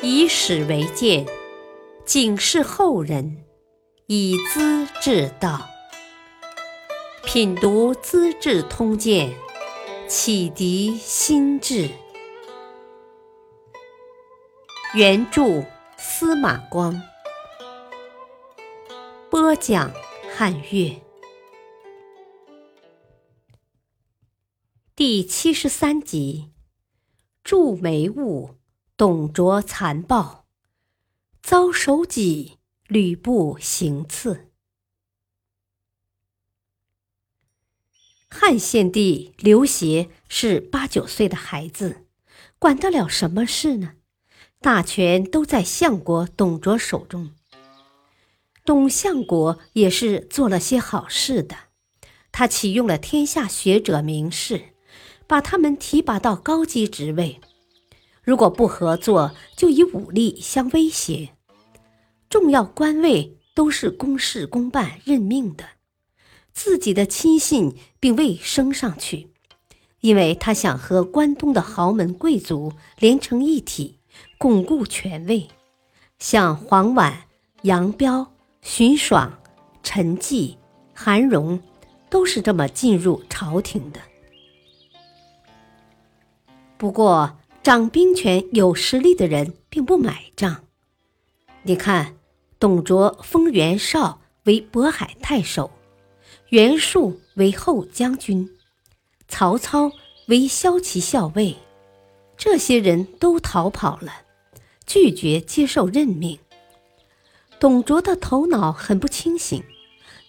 以史为鉴，警示后人，以资治道。品读《资治通鉴》，启迪心智。原著司马光，播讲汉乐。第七十三集：祝眉误，董卓残暴，遭首级，吕布行刺。汉献帝刘协是八九岁的孩子，管得了什么事呢？大权都在相国董卓手中。董相国也是做了些好事的，他启用了天下学者名士，把他们提拔到高级职位。如果不合作，就以武力相威胁。重要官位都是公事公办任命的。自己的亲信并未升上去，因为他想和关东的豪门贵族连成一体，巩固权位。像黄婉、杨彪、荀爽、陈纪、韩荣，都是这么进入朝廷的。不过，掌兵权有实力的人并不买账。你看，董卓封袁绍为渤海太守。袁术为后将军，曹操为骁骑校尉，这些人都逃跑了，拒绝接受任命。董卓的头脑很不清醒，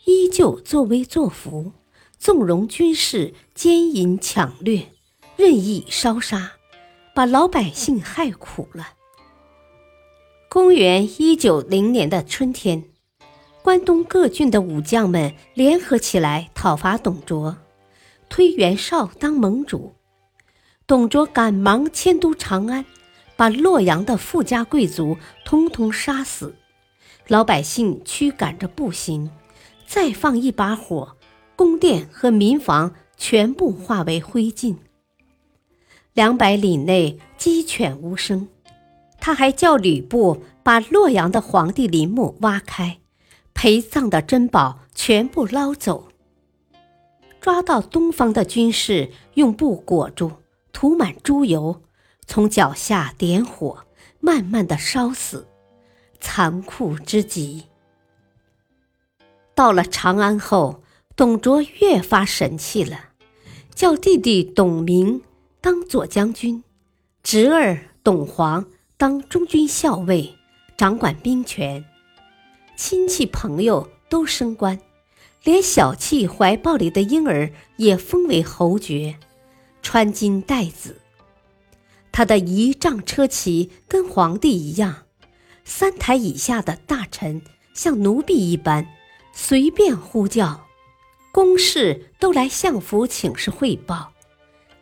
依旧作威作福，纵容军士奸淫抢掠，任意烧杀，把老百姓害苦了。公元一九零年的春天。关东各郡的武将们联合起来讨伐董卓，推袁绍当盟主。董卓赶忙迁都长安，把洛阳的富家贵族通通杀死，老百姓驱赶着步行，再放一把火，宫殿和民房全部化为灰烬。两百里内鸡犬无声。他还叫吕布把洛阳的皇帝陵墓挖开。陪葬的珍宝全部捞走。抓到东方的军士用布裹住，涂满猪油，从脚下点火，慢慢的烧死，残酷之极。到了长安后，董卓越发神气了，叫弟弟董明当左将军，侄儿董黄当中军校尉，掌管兵权。亲戚朋友都升官，连小气怀抱里的婴儿也封为侯爵，穿金戴紫。他的仪仗车骑跟皇帝一样，三台以下的大臣像奴婢一般，随便呼叫，公事都来相府请示汇报。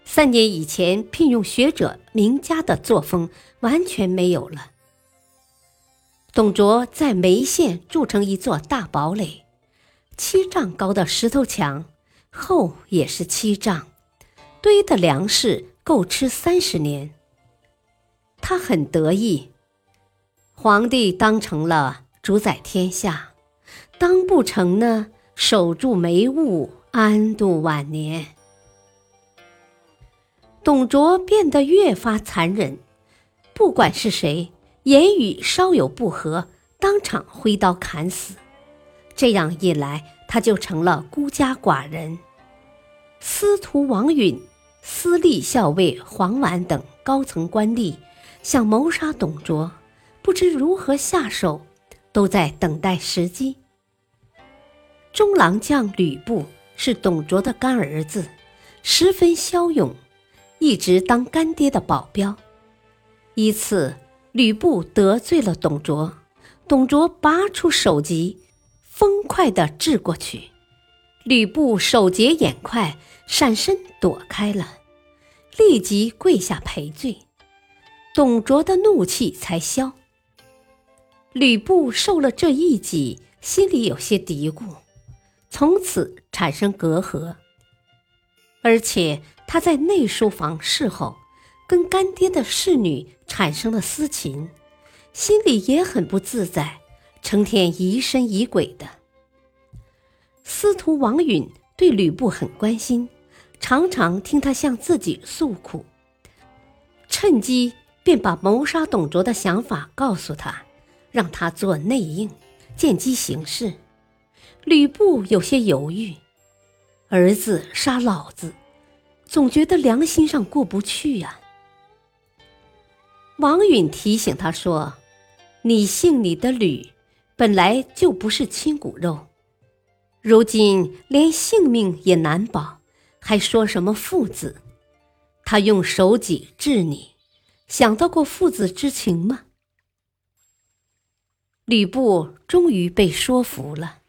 三年以前聘用学者名家的作风完全没有了。董卓在眉县筑成一座大堡垒，七丈高的石头墙，厚也是七丈，堆的粮食够吃三十年。他很得意，皇帝当成了主宰天下，当不成呢，守住眉雾，安度晚年。董卓变得越发残忍，不管是谁。言语稍有不合，当场挥刀砍死。这样一来，他就成了孤家寡人。司徒王允、司隶校尉黄琬等高层官吏想谋杀董卓，不知如何下手，都在等待时机。中郎将吕布是董卓的干儿子，十分骁勇，一直当干爹的保镖。一次。吕布得罪了董卓，董卓拔出首级，风快地掷过去。吕布手捷眼快，闪身躲开了，立即跪下赔罪。董卓的怒气才消。吕布受了这一击，心里有些嘀咕，从此产生隔阂。而且他在内书房侍候。跟干爹的侍女产生了私情，心里也很不自在，成天疑神疑鬼的。司徒王允对吕布很关心，常常听他向自己诉苦，趁机便把谋杀董卓的想法告诉他，让他做内应，见机行事。吕布有些犹豫，儿子杀老子，总觉得良心上过不去呀。王允提醒他说：“你姓你的吕，本来就不是亲骨肉。”如今连性命也难保，还说什么父子？他用手戟治你，想到过父子之情吗？吕布终于被说服了。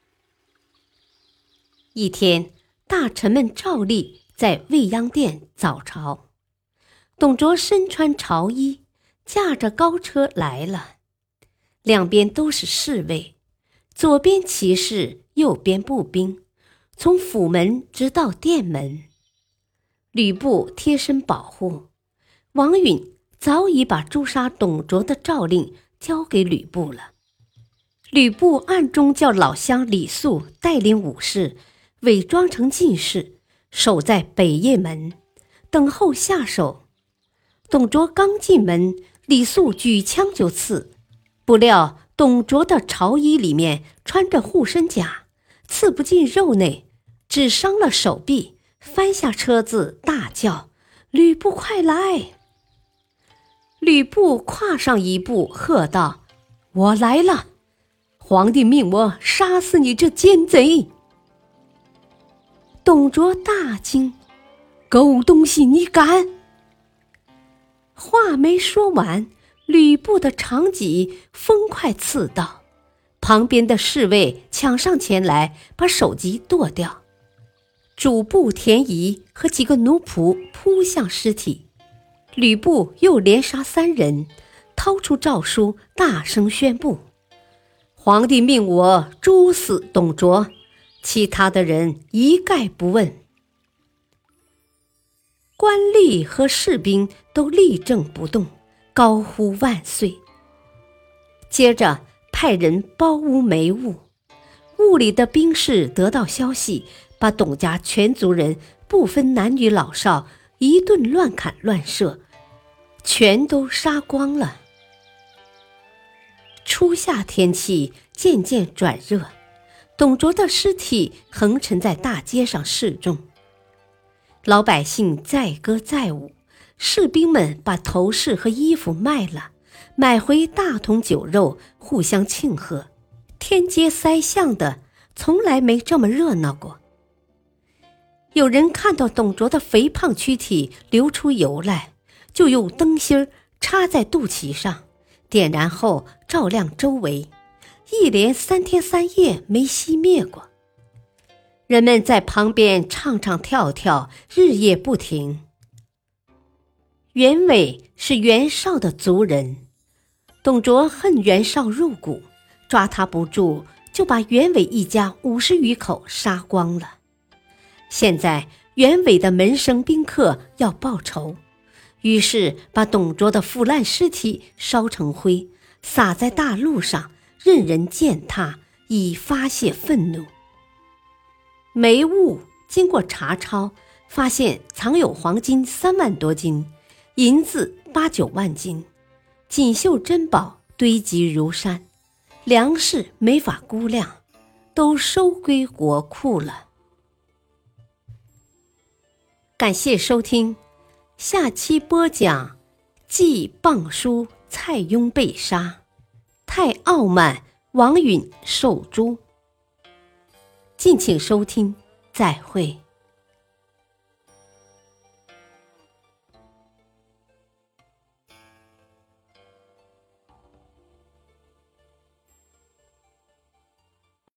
一天，大臣们照例在未央殿早朝，董卓身穿朝衣，驾着高车来了，两边都是侍卫，左边骑士。右边步兵从府门直到殿门，吕布贴身保护。王允早已把诛杀董卓的诏令交给吕布了。吕布暗中叫老乡李肃带领武士，伪装成进士，守在北邺门，等候下手。董卓刚进门，李肃举枪就刺，不料董卓的朝衣里面穿着护身甲。刺不进肉内，只伤了手臂，翻下车子，大叫：“吕布，快来！”吕布跨上一步，喝道：“我来了！皇帝命我杀死你这奸贼！”董卓大惊：“狗东西，你敢！”话没说完，吕布的长戟风快刺到。旁边的侍卫抢上前来，把首级剁掉。主簿田仪和几个奴仆扑向尸体。吕布又连杀三人，掏出诏书，大声宣布：“皇帝命我诛死董卓，其他的人一概不问。”官吏和士兵都立正不动，高呼万岁。接着。派人包屋煤物，屋里的兵士得到消息，把董家全族人不分男女老少一顿乱砍乱射，全都杀光了。初夏天气渐渐转热，董卓的尸体横陈在大街上示众，老百姓载歌载舞，士兵们把头饰和衣服卖了。买回大桶酒肉，互相庆贺，天街塞巷的，从来没这么热闹过。有人看到董卓的肥胖躯体流出油来，就用灯芯儿插在肚脐上，点燃后照亮周围，一连三天三夜没熄灭过。人们在旁边唱唱跳跳，日夜不停。袁伟是袁绍的族人。董卓恨袁绍入骨，抓他不住，就把袁伟一家五十余口杀光了。现在袁伟的门生宾客要报仇，于是把董卓的腐烂尸体烧成灰，撒在大路上，任人践踏，以发泄愤怒。梅物经过查抄，发现藏有黄金三万多斤，银子八九万斤。锦绣珍宝堆积如山，粮食没法估量，都收归国库了。感谢收听，下期播讲：季傍书蔡邕被杀，太傲慢王允受诛。敬请收听，再会。